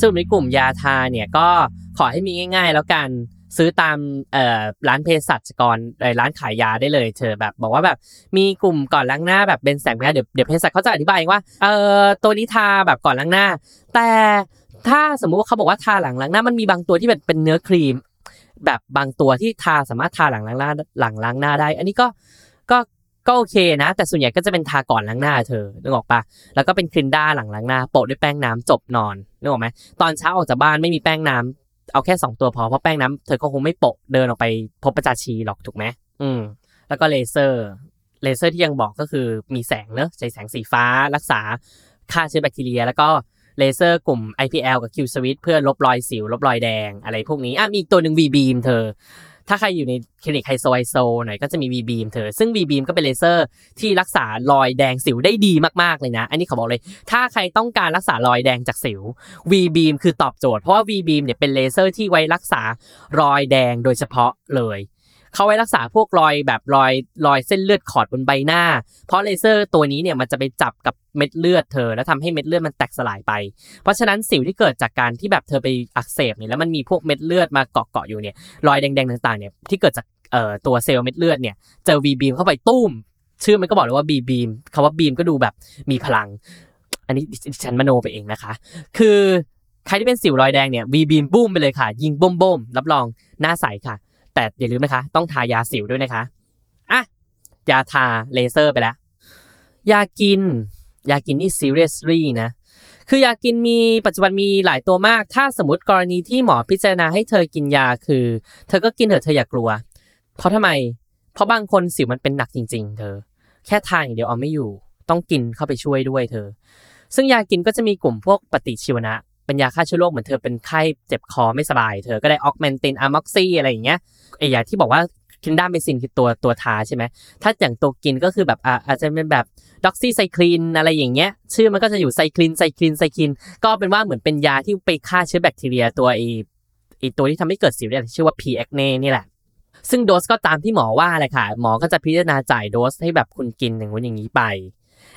สรุปในกลุ่มยาทาเนี่ยก็ขอให้มีง่าย ๆ แล้วกัน ซื้อตามเอ่อร้านเภสัชกรเอ่อร้านขายยาได้เลย เธอแบบบอกว่าแบบมีกลุ่มก่อนล้างหน้าแบบเป็นแสงนะเดี๋ยวเดี๋ยวเภสัชเขาจะอธิบายเองว่าเอ่อตัวนี้ทาแบบก่อนล้างหน้า แต่ถ้าสมมุติว่าเขาบอกว่าทาหลังล้างหน้ามันมีบางตัวที่แบบเป็นเนื้อครีม แบบบางตัวที่ทาสามารถทาหลังล้างหน้าหลังล้างหน้าได้ อันนี้ก็ก็ก็โอเคนะ แต่ส่วนใหญ่ก็จะเป็นทาก่อนล้างหน้าเธอนึกออกปะแล้วก็เป็นครีมด้าหลังล้างหน้าโปะด้วยแป้งน้ำจบนอนนึกออกไหมตอนเช้าออกจากบ้านไม่มีแป้งน้ำ เอาแค่สองตัวพอเพราะแป้งน้ำเธอก็คงไม่โปะเดินออกไปพบประชาชีหรอกถูกไหมอืม แล้วก็เลเซอร์ เลเซอร์ที่ยังบอกก็คือมีแสงเนอะใช้แสงสีฟ้ารักษาฆ่าเชื้อแบคทีเรีย แล้วก็เลเซอร์กลุ่ม IPL กับ Q Switch เพื่อลบรอยสิวลบรอยแดงอะไรพวกนี้อะมีอีกตัวหนึ่ง V beam เธอ ถ้าใครอยู่ในคลินิกไฮโซไฮโซหน่อยก็จะมี V beam เธอ ซึ่ง V beam ก็เป็นเลเซอร์ที่รักษารอยแดงสิวได้ดีมากๆเลยนะ อันนี้เขาบอกเลย ถ้าใครต้องการรักษารอยแดงจากสิว V beam คือตอบโจทย์ เพราะว่า V beam เนี่ยเป็นเลเซอร์ที่ไว้รักษารอยแดงโดยเฉพาะเลย เขาไว้รักษาพวกรอยแบบรอยรอยเส้นเลือดขอดบนใบหน้า เพราะเลเซอร์ตัวนี้เนี่ยมันจะไปจับกับเม็ดเลือดเธอ แล้วทำให้เม็ดเลือดมันแตกสลายไป เพราะฉะนั้นสิวที่เกิดจากการที่แบบเธอไปอักเสบเนี่ยแล้วมันมีพวกเม็ดเลือดมาเกาะเกาะๆอยู่เนี่ยรอยแดงๆต่างๆเนี่ยที่เกิดจากเอ่อตัวเซลล์เม็ดเลือดเนี่ยเจอวีบีมเข้าไปตุ้ม ชื่อมันก็บอกเลยว่าบีบีมคำว่าบีมก็ดูแบบมีพลัง อันนี้ดิฉันมโนไปเองนะคะ คือใครที่เป็นสิวรอยแดงเนี่ยวีบีมบุ้มไปเลยค่ะ ยิงบ่มบ่มรับรองหน้าใสค่ะ แต่อย่าลืมนะคะ ต้องทายาสิวด้วยนะคะอะยาทาเลเซอร์ไปแล้ว ยากิน ยากินนี่ seriously นะ คือยากินมีปัจจุบันมีหลายตัวมาก ถ้าสมมติกรณีที่หมอพิจารณาให้เธอกินยาคือ เธอก็กินเถอะเธออย่ากลัว เพราะทำไม เพราะบางคนสิวมันเป็นหนักจริง ๆ เธอ แค่ทาอย่างเดียวเอาไม่อยู่ ต้องกินเข้าไปช่วยด้วยเธอ ซึ่งยากินก็จะมีกลุ่มพวกปฏิชีวนะเป็นยาฆ่าเชื้อโรคเหมือนเธอเป็นไข้เจ็บคอไม่สบาย เธอก็ได้ Augmentin amoxy อะไรอย่างเงี้ย ไอ้ยาที่บอกว่า clindamycin คือตัวตัวทาใช่ไหม ถ้าอย่างตัวกินก็คือแบบอ่าอาจจะเป็นแบบ doxycycline อะไรอย่างเงี้ย ชื่อมันก็จะอยู่ cycline cycline cycline ก็เป็นว่าเหมือนเป็นยาที่ไปฆ่าเชื้อแบคทีเรียตัวไอไอตัวที่ทำให้เกิดสิวเนี่ยชื่อว่า P. acne นี่แหละ ซึ่งโดสก็ตามที่หมอว่าเลยค่ะ หมอก็จะพิจารณาจ่ายโดสให้แบบคุณกินอย่างนู้นอย่างนี้ไป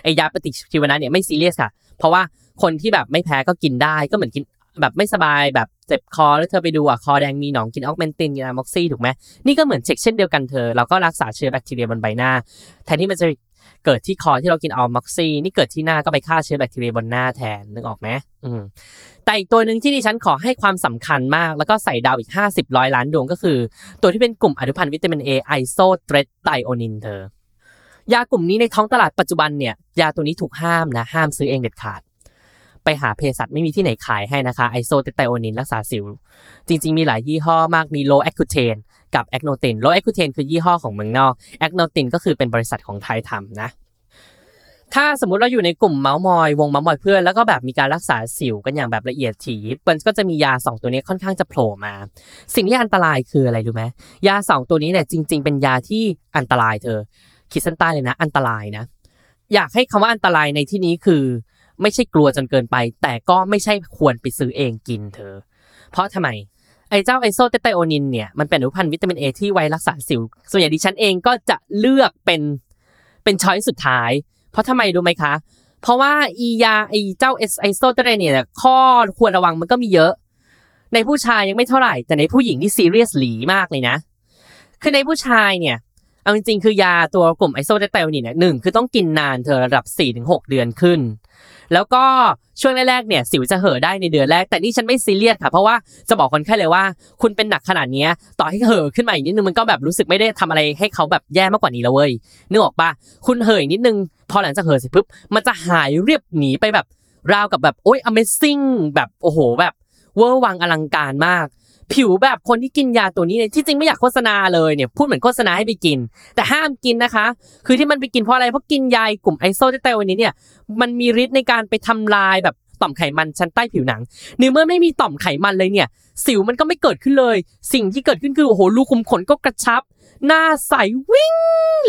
ไอยาปฏิชีวนะเนี่ยไม่ซีเรียสค่ะ เพราะว่าคนที่แบบไม่แพ้ก็กินได้ก็เหมือนกิน แบบไม่สบายแบบเจ็บคอแล้วเธอไปดูอะคอแดงมีหนองกิน Augmentin กิน amoxy ถูกไหมนี่ก็เหมือนเฉกเช่นเดียวกันเธอเราก็รักษาเชื้อแบคทีเรียบนใบหน้าแทนที่มันจะเกิดที่คอที่เรากิน amoxy นี่เกิดที่หน้าก็ไปฆ่าเชื้อแบคทีเรียบนหน้าแทนนึกออกไหมอืมแต่อีกตัวหนึ่งที่ดิฉันขอให้ความสำคัญมาก แล้วก็ใส่ดาวอีก 50ร้อยล้านดวงก็คือ ตัวที่เป็นกลุ่มอนุพันธ์วิตามิน A isotretinoin เธอยากลุ่มนี้ในท้องตลาดปัจจุบันเนี่ยยาตัวนี้ถูกห้ามนะห้ามซื้อเองเด็ดขาด ไปหาเภสัชไม่มีที่ไหนขายให้นะคะ isotretinoin รักษาสิว จริง ๆ มีหลายยี่ห้อมากมี Roaccutane กับ Acnotin Roaccutane คือยี่ห้อของเมืองนอก Acnotin ก็คือเป็นบริษัทของไทยทำนะถ้าสมมติเราอยู่ในกลุ่มเมาส์มอยวงเมาส์มอยเพื่อนแล้วก็แบบมีการรักษาสิวกันอย่างแบบละเอียดถี่มันก็จะมียาสองตัวนี้ค่อนข้างจะโผล่มา สิ่งที่อันตรายคืออะไรรู้ไหมยาสองตัวนี้เนี่ยจริง ๆ เป็นยาที่อันตรายเธอขีดเส้นใต้เลยนะ อันตรายนะ อยากให้คำว่าอันตรายในที่นี้คือ ไม่ใช่กลัวจนเกินไป แต่ก็ไม่ใช่ควรไปซื้อเองกินเธอ เพราะทำไมไอ้เจ้า isotretinoin เนี่ยมันเป็นอนุพันธ์วิตามินเอที่ไว้รักษาสิว ส่วนใหญ่ดิฉันเองก็จะเลือกเป็นเป็นช้อยสุดท้าย เพราะทำไมรู้ไหมคะ เพราะว่าอียาไอเจ้าไอโซเตไตเนี่ยข้อควรระวังมันก็มีเยอะ ในผู้ชายยังไม่เท่าไหร่ แต่ในผู้หญิงนี่ซีเรียสหลีมากเลยนะ คือในผู้ชายเนี่ยเอาจริงๆคือยาตัวกลุ่มไอโซเตไตโอนินเนี่ยหนึ่งคือต้องกินนานเธอระดับ4-6 เดือนขึ้น แล้วก็ช่วงแรกๆเนี่ยสิวจะเห่อได้ในเดือนแรก แต่นี่ฉันไม่ซีเรียสค่ะ เพราะว่าจะบอกคนไข้เลยว่า คุณเป็นหนักขนาดนี้ต่อให้เห่อขึ้นมาอีกนิดนึงมันก็แบบรู้สึกไม่ได้ทำอะไรให้เขาแบบแย่มากกว่านี้แล้วเว้ยนึกออกปะคุณเห่อะอีกนิดนึง พอหลังจากเห่อเสร็จปุ๊บมันจะหายเรียบหนีไปแบบราวกับแบบโอ๊ย Amazing แบบโอ้โหแบบเวอร์วังอลังการมาก ผิวแบบคนที่กินยาตัวนี้เนี่ยที่จริงไม่อยากโฆษณาเลยเนี่ยพูดเหมือนโฆษณาให้ไปกิน แต่ห้ามกินนะคะ คือที่มันไปกินเพราะอะไรเพราะกินยากลุ่มไอโซเตไตโอนี้เนี่ยมันมีฤทธิ์ในการไปทำลายแบบต่อมไขมันชั้นใต้ผิวหนังในเมื่อไม่มีต่อมไขมันเลยเนี่ย สิวมันก็ไม่เกิดขึ้นเลย สิ่งที่เกิดขึ้นคือโอ้โหรูขุมขนก็กระชับ หน้าใสวิ่ง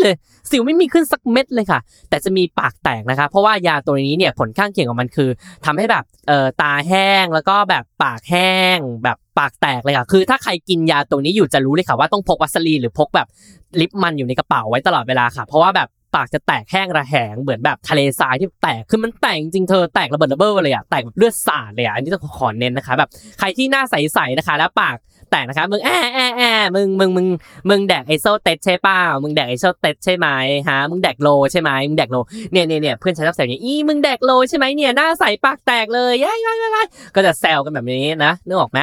เลย สิวไม่มีขึ้นสักเม็ดเลยค่ะ แต่จะมีปากแตกนะคะ เพราะว่ายาตัวนี้เนี่ยผลข้างเคียงของมันคือทำให้แบบเอ่อตาแห้งแล้วก็แบบปากแห้งแบบ ปากแตกเลยค่ะคือถ้าใครกินยาตัวนี้อยู่จะรู้เลยค่ะว่าต้องพกวัสลีนหรือพกแบบลิปมันอยู่ในกระเป๋าไว้ตลอดเวลาค่ะ เพราะว่าแบบปากจะแตกแห้งระแหงเหมือนแบบทะเลทรายที่แตกคือมันแตกจริงๆเธอแตกระเบิดระเบ้อเลยอะแตกแบบเลือดสาดเลยอะอันนี้ต้องขอเน้นนะคะแบบใครที่หน้าใสๆนะคะ แล้วปากแตกนะคะมึงแอะแอะแอะมึงมึงมึงมึงแดกไอโซเตสใช่เปล่ามึงแดกไอโซเตสใช่ไหมฮะมึงแดกโลใช่ไหมมึงแดกโลเนี่ยเนี่ยเนี่ยเพื่อนฉันชอบแซวอย่างนี้อีมึงแดกโลใช่ไหมเนี่ยหน้าใสปากแตกเลยย้ายย้ายย้ายก็จะแซวกันแบบนี้นะนึกออกไหม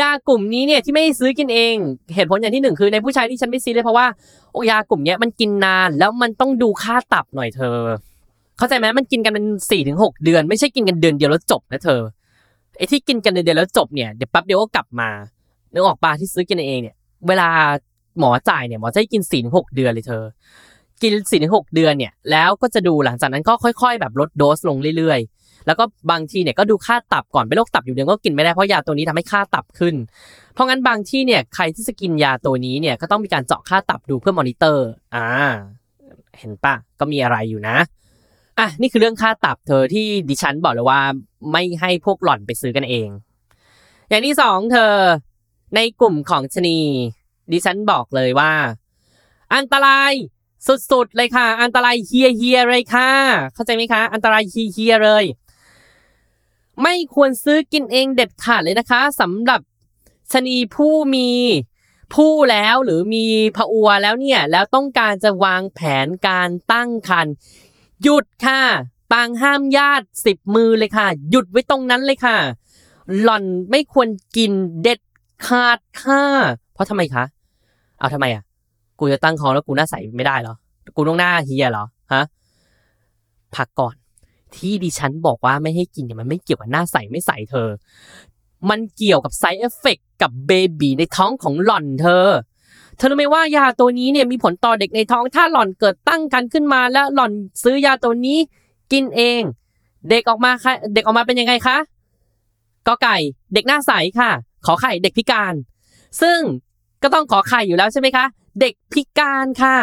ยากลุ่มนี้เนี่ยที่ไม่ซื้อกินเอง เหตุผลอย่างที่หนึ่งคือในผู้ชายที่ฉันไม่ซื้อเลยเพราะว่าโอยากลุ่มเนี้ยมันกินนานแล้วมันต้องดูค่าตับหน่อยเธอ เข้าใจไหมมันกินกันเป็นสี่ถึงหกเดือน ไม่ใช่กินกันเดือนเดียวแล้วจบนะเธอไอ้ที่กินกันเดือนเดียวแล้วจบเนี่ยเดี๋ยวแป๊บเดียวก็กลับมานึกออกปะที่ซื้อกินเองเนี่ย เวลาหมอจ่ายเนี่ยหมอจะให้กินสี่ถึงหกเดือนเลยเธอ กินสี่ถึงหกเดือนเนี่ยแล้วก็จะดูหลังจากนั้นก็ค่อย ๆ แบบลดโดสลงเรื่อยๆ แล้วก็บางทีเนี่ยก็ดูค่าตับก่อนเป็นโรคตับอยู่เดือนก็กินไม่ได้เพราะยาตัวนี้ทำให้ค่าตับขึ้น เพราะงั้นบางที่เนี่ยใครที่จะกินยาตัวนี้เนี่ยก็ต้องมีการเจาะค่าตับดูเพื่อมอนิเตอร์อ่าเห็นปะก็มีอะไรอยู่นะอะนี่คือเรื่องค่าตับเธอที่ดิฉันบอกเลยว่าไม่ให้พวกหล่อนไปซื้อกันเอง อย่างที่สองเธอในกลุ่มของชะนีดิฉันบอกเลยว่า อันตรายสุดๆเลยค่ะ อันตรายเหี้ยเหี้ยเลยค่ะ เข้าใจไหมคะ อันตรายเหี้ยเหี้ยเลย ไม่ควรซื้อกินเองเด็ดขาดเลยนะคะสำหรับชนีผู้มีผู้แล้วหรือมีพะอัวแล้วเนี่ย แล้วต้องการจะวางแผนการตั้งครรภ์หยุดค่ะ ปางห้ามญาติสิบมือเลยค่ะ หยุดไว้ตรงนั้นเลยค่ะ หล่อนไม่ควรกินเด็ดขาดค่ะ เพราะทำไมคะ เอาทำไมอะ กูจะตั้งครรภ์แล้วกูหน้าใสไม่ได้เหรอ กูต้องหน้าเฮียเหรอ ฮะ พักก่อน ที่ดิฉันบอกว่าไม่ให้กินเนี่ยมันไม่เกี่ยวกับหน้าใสไม่ใสเธอ มันเกี่ยวกับ side effect กับเบบีในท้องของหล่อนเธอ เธอรู้ไหมว่ายาตัวนี้เนี่ยมีผลต่อเด็กในท้องถ้าหล่อนเกิดตั้งครรภ์ขึ้นมาแล้วหล่อนซื้อยาตัวนี้กินเอง เด็กออกมาค่ะเด็กออกมาเป็นยังไงคะกอไก่เด็กหน้าใสค่ะ ขอไข่เด็กพิการ ซึ่งก็ต้องขอไข่อยู่แล้วใช่ไหมคะ เด็กพิการค่ะ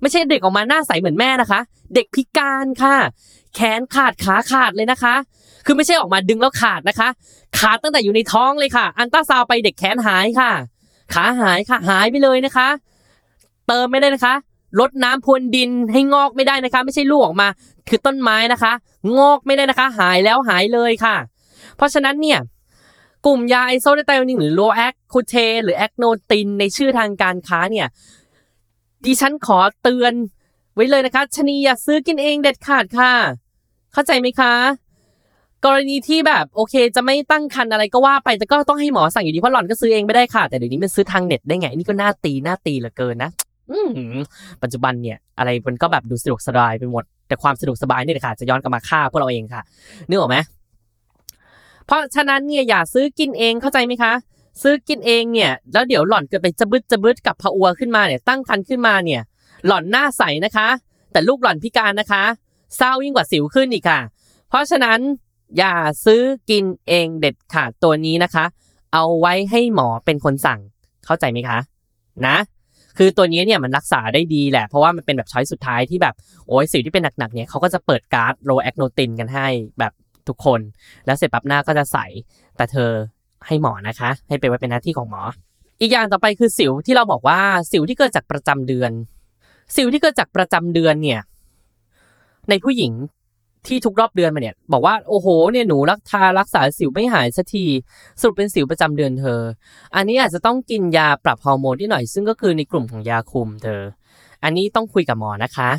ไม่ใช่เด็กออกมาหน้าใสเหมือนแม่นะคะ เด็กพิการค่ะ แขนขาดขาขาดเลยนะคะ คือไม่ใช่ออกมาดึงแล้วขาดนะคะ ขาดตั้งแต่อยู่ในท้องเลยค่ะ อันตราซาวไปเด็กแขนหายค่ะ ขาหายค่ะหายไปเลยนะคะ เติมไม่ได้นะคะลดน้ำพรวนดินให้งอกไม่ได้นะคะ ไม่ใช่ลูกออกมา คือต้นไม้นะคะ งอกไม่ได้นะคะ หายแล้วหายเลยค่ะ เพราะฉะนั้นเนี่ยกลุ่มยาไอโซเดไตโอนินหรือโลแอคคูเท หรือแอคโนตินในชื่อทางการค้าเนี่ย ดิฉันขอเตือน ไว้เลยนะคะชะนีอย่าซื้อกินเองเด็ดขาดค่ะ เข้าใจไหมคะ กรณีที่แบบโอเค จะไม่ตั้งคันอะไรก็ว่าไปแต่ก็ต้องให้หมอสั่งอยู่ดีเพราะหล่อนก็ซื้อเองไม่ได้ค่ะ แต่เดี๋ยวนี้มันซื้อทางเน็ตได้ไงนี่ก็น่าตีน่าตีเหลือเกินนะอืมปัจจุบันเนี่ยอะไรมันก็แบบดูสะดวกสบายไปหมด แต่ความสะดวกสบายนี่แหละค่ะ จะย้อนกลับมาฆ่าพวกเราเองค่ะนึกออกไหมเพราะฉะนั้นเนี่ยอย่าซื้อกินเองเข้าใจไหมคะ ซื้อกินเองเนี่ย แล้วเดี๋ยวหล่อนเกิดไปจะบึดจะบึดกับพะอัวขึ้นมาเนี่ย ตั้งครรภ์ขึ้นมาเนี่ย หล่อนหน้าใสนะคะ แต่ลูกหล่อนพิการนะคะ เศร้ายิ่งกว่าสิวขึ้นอีกค่ะ เพราะฉะนั้นอย่าซื้อกินเองเด็ดขาดตัวนี้นะคะ เอาไว้ให้หมอเป็นคนสั่ง เข้าใจไหมคะ นะ คือตัวนี้เนี่ยมันรักษาได้ดีแหละ เพราะว่ามันเป็นแบบ choice สุดท้ายที่แบบโอ้ยสิวที่เป็นหนักๆเนี่ยเขาก็จะเปิดการ์ด Acnotin กันให้แบบทุกคน แล้วเสร็จปั๊บหน้าก็จะใส แต่เธอ ให้หมอนะคะ ให้เป็นไว้เป็นหน้าที่ของหมอ อีกอย่างต่อไปคือสิวที่เราบอกว่าสิวที่เกิดจากประจำเดือน สิวที่เกิดจากประจำเดือนเนี่ย ในผู้หญิงที่ทุกรอบเดือนมาเนี่ย บอกว่าโอ้โหเนี่ยหนูรักทารักษาสิวไม่หายสักทีสรุปเป็นสิวประจำเดือนเธอ อันนี้อาจจะต้องกินยาปรับฮอร์โมนที่หน่อยซึ่งก็คือในกลุ่มของยาคุมเธอ อันนี้ต้องคุยกับหมอนะคะ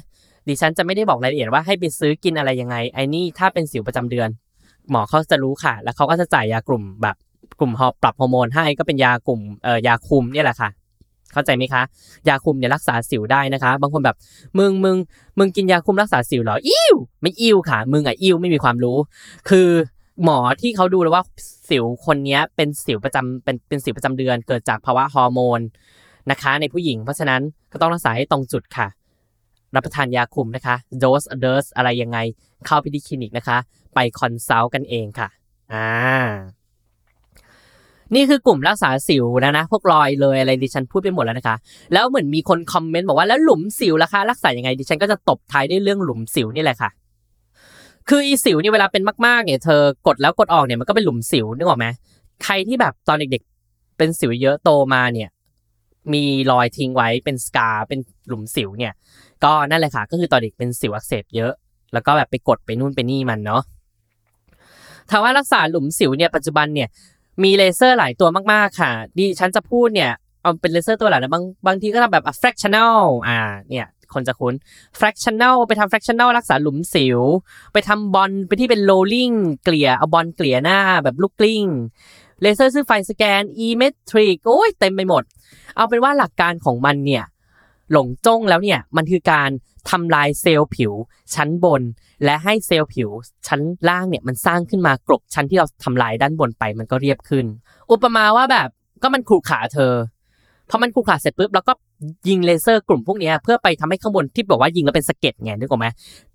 ดิฉันจะไม่ได้บอกรายละเอียดว่าให้ไปซื้อกินอะไรยังไงไอ้นี่ถ้าเป็นสิวประจำเดือน หมอเขาจะรู้ค่ะ แล้วเขาก็จะจ่ายยากลุ่มแบบ กลุ่มฮอร์ปรับฮอร์โมนให้ก็เป็นยากลุ่มเอ่อยาคุมเนี่ยแหละค่ะ เข้าใจไหมคะ ยาคุมเนี่ยรักษาสิวได้นะคะ บางคนแบบมึงมึงมึงกินยาคุมรักษาสิวเหรออิ้วไม่อิ้วค่ะ มึงอะอิ้วไม่มีความรู้ คือหมอที่เขาดูแล้วว่าสิวคนนี้เป็นสิวประจำเป็นเป็นสิวประจำเดือน เกิดจากภาวะฮอร์โมนนะคะ ในผู้หญิง เพราะฉะนั้นก็ต้องรักษาให้ตรงจุดค่ะ รับประทานยาคุมนะคะโดสเดิดอะไรยังไงเข้าไปที่คลินิกนะคะ ไป consult กันเองค่ะอ่า นี่คือกลุ่มรักษาสิวนะนะพวกรอยเลยอะไรดิฉันพูดไปหมดแล้วนะคะ แล้วเหมือนมีคน comment บอกว่าแล้วหลุมสิวล่ะคะรักษายังไงดิฉันก็จะตบท้ายด้วยเรื่องหลุมสิวนี่แหละค่ะ คืออีสิวนี่เวลาเป็นมากๆเนี่ยเธอกดแล้วกดออกเนี่ยมันก็เป็นหลุมสิวนึกออกไหมใครที่แบบตอนเด็กๆ เป็นสิวเยอะโตมาเนี่ย มีรอยทิ้งไว้เป็นสกาเป็นหลุมสิวเนี่ย ก็นั่นแหละค่ะ ก็คือตอนเด็กเป็นสิวอักเสบเยอะ แล้วก็แบบไปกดไปนู่นไปนี่มันเนาะถามว่ารักษาหลุมสิวเนี่ยปัจจุบันเนี่ย มีเลเซอร์หลายตัวมากๆค่ะดิฉันจะพูดเนี่ยเอาเป็นเลเซอร์ตัวหลายนะบางบางทีก็ทำแบบ fractional อ่าเนี่ยคนจะคุ้น fractional ไปทำ fractional รักษาหลุมสิว ไปทำบอลไปที่เป็น rolling เกลี่ยเอาบอลเกลี่ยหน้าแบบลูกกลิ้งเลเซอร์ซึ่งไฟสแกน e-metric โอ้ยเต็มไปหมด เอาเป็นว่าหลักการของมันเนี่ย หลงจ้งแล้วเนี่ยมันคือการทำลายเซลล์ผิวชั้นบน และให้เซลล์ผิวชั้นล่างเนี่ยมันสร้างขึ้นมากลบชั้นที่เราทำลายด้านบนไปมันก็เรียบขึ้น อุปมาว่าแบบก็มันขรุขระเธอพอมันขรุขระเสร็จปุ๊บเราก็ยิงเลเซอร์กลุ่มพวกนี้เพื่อไปทำให้ข้างบนที่บอกว่ายิงแล้วเป็นสะเก็ดไงนึกออกไหม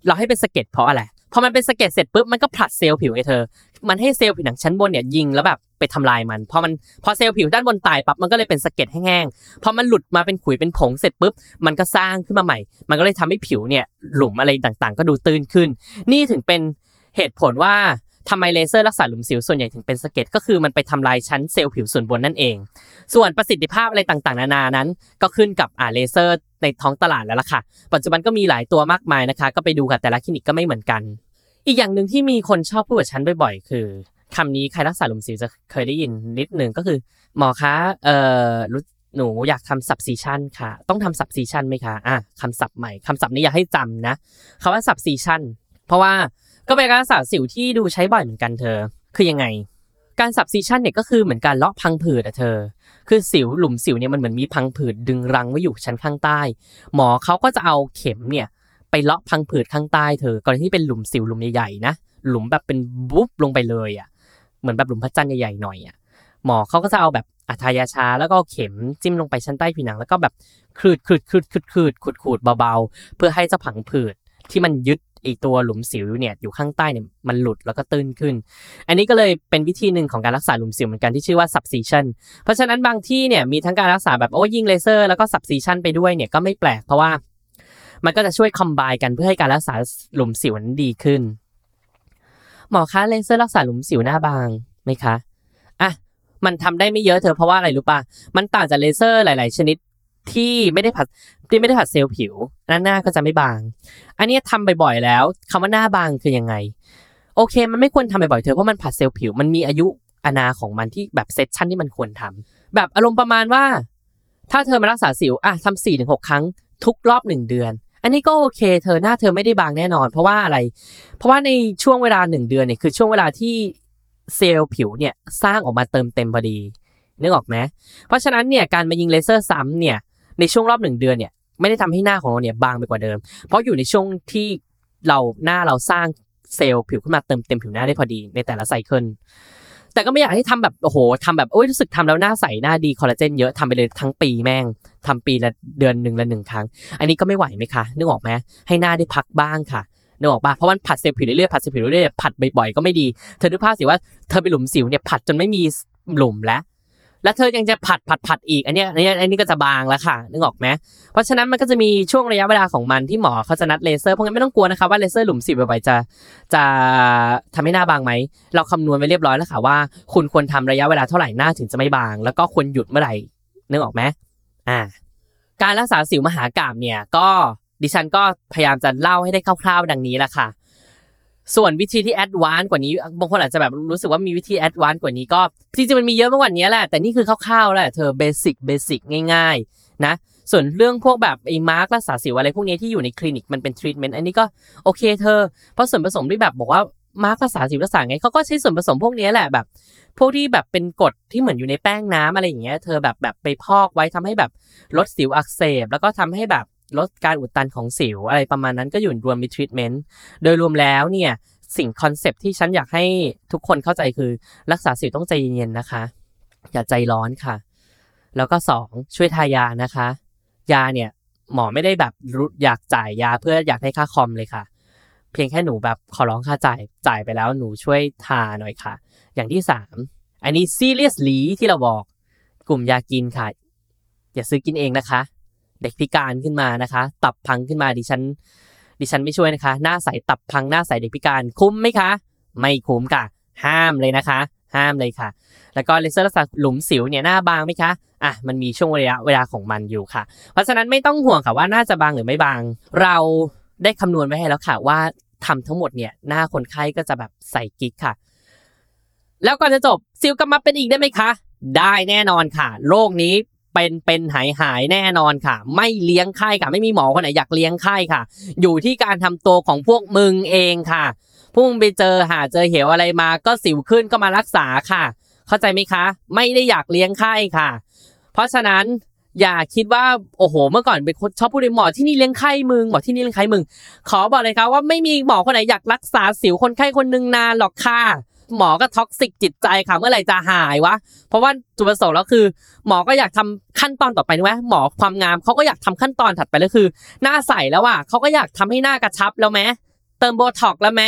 เราให้เป็นสะเก็ดเพราะอะไรพอมันเป็นสะเก็ดเสร็จปุ๊บมันก็ผลัดเซลล์ผิวไงเธอ มันให้เซลล์ผิวหนังชั้นบนเนี่ยยิงแล้วแบบไปทำลายมันพอมันพอเซลล์ผิวด้านบนตายปั๊บมันก็เลยเป็นสะเก็ดแห้งๆพอมันหลุดมาเป็นขุยเป็นผงเสร็จปุ๊บมันก็สร้างขึ้นมาใหม่ มันก็เลยทำให้ผิวเนี่ยหลุมอะไรต่างๆ ก็ดูตื้นขึ้น นี่ถึงเป็นเหตุผลว่าทำไมเลเซอร์รักษาหลุมสิวส่วนใหญ่ถึงเป็นสะเก็ดก็คือมันไปทำลายชั้นเซลล์ผิวส่วนบนนั่นเอง ส่วนประสิทธิภาพอะไรต่างๆ นานานั้น ก็ขึ้นกับอ่าเลเซอร์ในท้องตลาดแล้วล่ะค่ะ ปัจจุบันก็มีหลายตัวมากมายนะคะ ก็ไปดูค่ะแต่ละคลินิกก็ไม่เหมือนกัน อีกอย่างหนึ่งที่มีคนชอบพูดกับฉันบ่อยๆ คือคำนี้ใครรักษาหลุมสิวจะเคยได้ยินนิดหนึ่งก็คือ หมอคะเอ่อรู้หนูอยากทำ subcision ค่ะ ต้องทำ subcision ไหมคะอะคำศัพท์ใหม่คำศัพท์นี้อยากให้จำนะคำว่า subcision เพราะว่าก็เป็นการรักษาสิวที่ดูใช้บ่อยเหมือนกันเธอ คือยังไง การ subcision เนี่ยก็คือเหมือนการเลาะพังผืดอะเธอ คือสิวหลุมสิวเนี่ยมันเหมือนมีพังผืดดึงรังไว้อยู่ชั้นข้างใต้ หมอเขาก็จะเอาเข็มเนี่ย ไปเลาะพังผืดข้างใต้เธอกรณีที่เป็นหลุมสิวหลุมใหญ่ๆนะหลุมแบบเป็นบุ๊บลงไปเลยอะเหมือนแบบหลุมพระจันทร์ใหญ่ๆหน่อยอะหมอเขาก็จะเอาแบบอัทยาชาแล้วก็เอาเข็มจิ้มลงไปชั้นใต้ผิวหนัง แล้วก็แบบคลืดคลืดคลืดคลืดคลืดขูดขูดเบาๆ เพื่อให้เจ้าผังผืดที่มันยึดไอตัวหลุมสิวเนี่ยอยู่ข้างใต้เนี่ยมันหลุดแล้วก็ตื้นขึ้น อันนี้ก็เลยเป็นวิธีหนึ่งของการรักษาหลุมสิวเหมือนกันที่ชื่อว่า subcision เพราะฉะนั้นบางที่เนี่ยมีทั้งการรักษาแบบโอ้ยิงเลเซอร์แล้วก็ subcision ไปด้วยเนี่ยก็ไม่แปลกเพราะว่า มันก็จะช่วยคอมไบกันเพื่อให้การรักษาหลุมสิวนั้นดีขึ้น หมอคะเลเซอร์รักษาหลุมสิวหน้าบางไหมคะอะมันทำได้ไม่เยอะเธอเพราะว่าอะไรรู้ปะมันต่างจากเลเซอร์หลาย ๆ ชนิดที่ไม่ได้ผัดที่ไม่ได้ผัดเซลล์ผิวหน้าหน้าก็จะไม่บาง อันนี้ทำบ่อยๆแล้วคำว่าหน้าบางคือยังไง โอเค มันไม่ควรทำบ่อยๆเธอเพราะมันผัดเซลล์ผิว มันมีอายุอนาของมันที่แบบเซสชั่นที่มันควรทำแบบอารมณ์ประมาณว่า ถ้าเธอมารักษาสิวอะทำสี่ถึงหกครั้งทุกรอบหนึ่งเดือน อันนี้ก็โอเค เธอหน้าเธอไม่ได้บางแน่นอน เพราะว่าอะไร เพราะว่าในช่วงเวลาหนึ่งเดือนเนี่ยคือช่วงเวลาที่เซลล์ผิวเนี่ยสร้างออกมาเติมเต็มพอดีนึกออกไหมเพราะฉะนั้นเนี่ยการมายิงเลเซอร์ซ้ำเนี่ยในช่วงรอบหนึ่งเดือนเนี่ยไม่ได้ทำให้หน้าของเราเนี่ยบางไปกว่าเดิม เพราะอยู่ในช่วงที่เราหน้าเราสร้างเซลล์ผิวขึ้นมาเติมเต็มผิวหน้าได้พอดีในแต่ละไซเคิล แต่ก็ไม่อยากให้ทำแบบโอ้โหทำแบบโอ้ยรู้สึกทำแล้วหน้าใสหน้าดีคอลลาเจนเยอะทำไปเลยทั้งปีแม่งทำปีละเดือนหนึ่งละหนึ่งครั้ง อันนี้ก็ไม่ไหวไหมคะนึกออกไหมให้หน้าได้พักบ้างค่ะนึกออกปะเพราะมันผัดเซลล์ผิวเรื่อยๆผัดเซลล์ผิวเรื่อยๆผัดบ่อยๆก็ไม่ดีเธอดูภาพสิว่าเธอไปหลุมสิวเนี่ยผัดจนไม่มีหลุมแล้ว แล้วเธอยังจะผัดผัดผัดอีก อันนี้อันนี้อันนี้ก็จะบางแล้วค่ะนึกออกไหมเพราะฉะนั้นมันก็จะมีช่วงระยะเวลาของมันที่หมอเขาจะนัดเลเซอร์เพราะงั้นไม่ต้องกลัวนะคะว่าเลเซอร์หลุมสิบ่อยๆจะจะทำให้หน้าบางไหมเราคำนวณไว้เรียบร้อยแล้วค่ะว่า คุณควรทำระยะเวลาเท่าไหร่หน้าถึงจะไม่บาง แล้วก็ควรหยุดเมื่อไหร่นึกออกไหมอ่า การรักษาสิวมหากาบเนี่ยก็ดิฉันก็พยายามจะเล่าให้ได้คร่าวๆ ดังนี้แหละค่ะ ส่วนวิธีที่ advance กว่านี้บางคนอาจจะแบบรู้สึกว่ามีวิธี advance กว่านี้ก็จริงๆมันมีเยอะมากกว่านี้แหละแต่นี่คือคร่าวๆแหละเธอ basic basic ง่ายๆนะส่วนเรื่องพวกแบบไอ้มาร์กรักษาสิวอะไรพวกนี้ที่อยู่ในคลินิกมันเป็นทรีทเมนต์อันนี้ก็โอเคเธอ เพราะส่วนผสมที่แบบบอกว่ามาร์กรักษาสิวรักษาไงเขาก็ใช้ส่วนผสมพวกนี้แหละแบบ พวกที่แบบเป็นกรดที่เหมือนอยู่ในแป้งน้ำอะไรอย่างเงี้ยเธอแบบแบบไปพอกไว้ทำให้แบบลดสิวอักเสบ แล้วก็ทำให้แบบ ลดการอุดตันของสิวอะไรประมาณนั้นก็อยู่รวมมีทรีทเมนต์โดยรวมแล้วเนี่ยสิ่ง concept ที่ฉันอยากให้ทุกคนเข้าใจคือรักษาสิวต้องใจเย็นๆนะคะ อย่าใจร้อนค่ะ แล้วก็สองช่วยทายานะคะ ยาเนี่ยหมอไม่ได้แบบรู้อยากจ่ายยาเพื่ออยากได้ค่าคอมเลยค่ะ เพียงแค่หนูแบบขอร้องค่าจ่ายจ่ายไปแล้วหนูช่วยทาหน่อยค่ะ อย่างที่สามอันนี้ seriously ที่เราบอกกลุ่มยากินค่ะ อย่าซื้อกินเองนะคะ เด็กพิการขึ้นมานะคะ ตับพังขึ้นมาดิฉัน ดิฉันไม่ช่วยนะคะ หน้าใสตับพังหน้าใสเด็กพิการคุ้มไหมคะ ไม่คุ้มค่ะ ห้ามเลยนะคะ ห้ามเลยค่ะ แล้วก็เลเซอร์รักษาหลุมสิวเนี่ยหน้าบางไหมคะอะมันมีช่วงระยะเวลาของมันอยู่ค่ะ เพราะฉะนั้นไม่ต้องห่วงค่ะว่าหน้าจะบางหรือไม่บาง เราได้คำนวณไว้ให้แล้วค่ะว่าทำทั้งหมดเนี่ยหน้าคนไข้ก็จะแบบใส่กิ๊กค่ะ แล้วก่อนจะจบซิลกลับมาเป็นอีกได้ไหมคะ ได้แน่นอนค่ะ โรคนี้ เป็นเป็นหายหายแน่นอนค่ะ ไม่เลี้ยงไข้ค่ะ ไม่มีหมอคนไหนอยากเลี้ยงไข้ค่ะ อยู่ที่การทำตัวของพวกมึงเองค่ะพวกมึงไปเจอหาเจอเหวอะไรมา ก็สิวขึ้นก็มารักษาค่ะ เข้าใจไหมคะ ไม่ได้อยากเลี้ยงไข้ค่ะ เพราะฉะนั้นอย่าคิดว่าโอ้โห เมื่อก่อนเป็นคนชอบพูดเลยหมอที่นี่เลี้ยงไข้มึงหมอที่นี่เลี้ยงไข้มึง ขอบอกเลยครับว่าไม่มีหมอคนไหนอยากรักษาสิวคนไข้คนหนึ่งนานหรอกค่ะ หมอก็ toxic จิตใจค่ะ เมื่อไหร่จะหายวะ เพราะว่าจุดประสงค์แล้วคือ หมอก็อยากทำขั้นตอนต่อไปนะวะหมอความงามเขาก็อยากทำขั้นตอนถัดไปแล้วคือ หน้าใสแล้วอะเขาก็อยากทำให้หน้ากระชับแล้วไหมเติมโบท็อกซ์แล้วไหม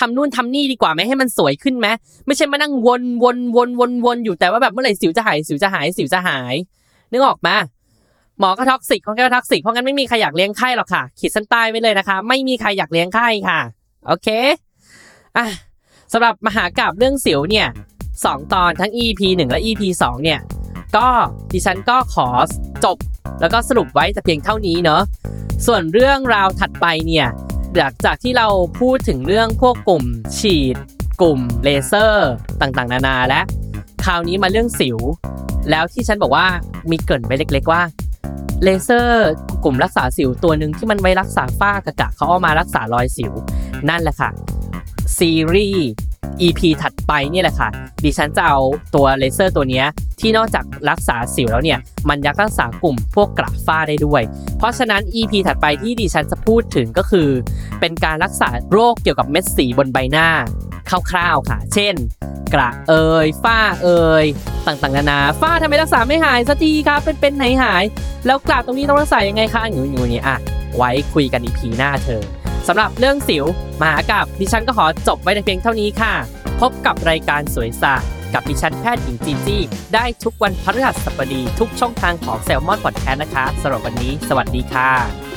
ทำนู่นทำนี่ดีกว่าไหมให้มันสวยขึ้นไหมไม่ใช่มานั่งวนวนวนวนวนอยู่แต่ว่าแบบเมื่อไหร่สิวจะหายสิวจะหายสิวจะหายนึกออกมะหมอก็ toxic คนก็ toxic เพราะงั้นไม่มีใครอยากเลี้ยงไข้หรอกค่ะ ขีดเส้นใต้ไว้เลยนะคะ ไม่มีใครอยากเลี้ยงไข้ค่ะ โอเคอะ สำหรับมหากราบเรื่องสิวเนี่ยสองตอนทั้ง EP 1 และ EP 2 เนี่ย ก็ดิฉันก็ขอจบแล้วก็สรุปไว้แต่เพียงเท่านี้เนาะส่วนเรื่องราวถัดไปเนี่ยหลังจากที่เราพูดถึงเรื่องพวกกลุ่มฉีด กลุ่มเลเซอร์ต่างๆ นานาและคราวนี้มาเรื่องสิว แล้วที่ฉันบอกว่ามีเกินไปเล็ก ๆ ว่าเลเซอร์กลุ่มรักษาสิวตัวหนึ่งที่มันไว้รักษาฝ้ากระกะเขาเอามารักษารอยสิว นั่นแหละค่ะ ซีรีส์ EP ถัดไปเนี่ยแหละค่ะ ดิฉันจะเอาตัวเลเซอร์ตัวนี้ที่นอกจากรักษาสิวแล้วเนี่ย มันยังรักษากลุ่มพวกกระฝ้าได้ด้วย เพราะฉะนั้น EP ถัดไปที่ดิฉันจะพูดถึงก็คือ เป็นการรักษาโรคเกี่ยวกับเม็ดสีบนใบหน้าคร่าวๆค่ะ เช่น กระเอยฝ้าเอยต่างๆนานาฝ้าทำไมรักษาไม่หายสักทีครับเป็นเป็นไหนหาย แล้วกระตรงนี้ต้องรักษายังไงคะอยู่อยู่นี่อะไว้คุยกันอีพีหน้าเธอ สำหรับเรื่องสิวมหากับดิฉันก็ขอจบไว้ในเพียงเท่านี้ค่ะ พบกับรายการสวยสากับดิฉันแพทย์หญิงจีจี้ได้ทุกวันพฤหัสบดีทุกช่องทางของแซลมอนพอดแคสต์นะคะสำหรับวันนี้ สวัสดีค่ะ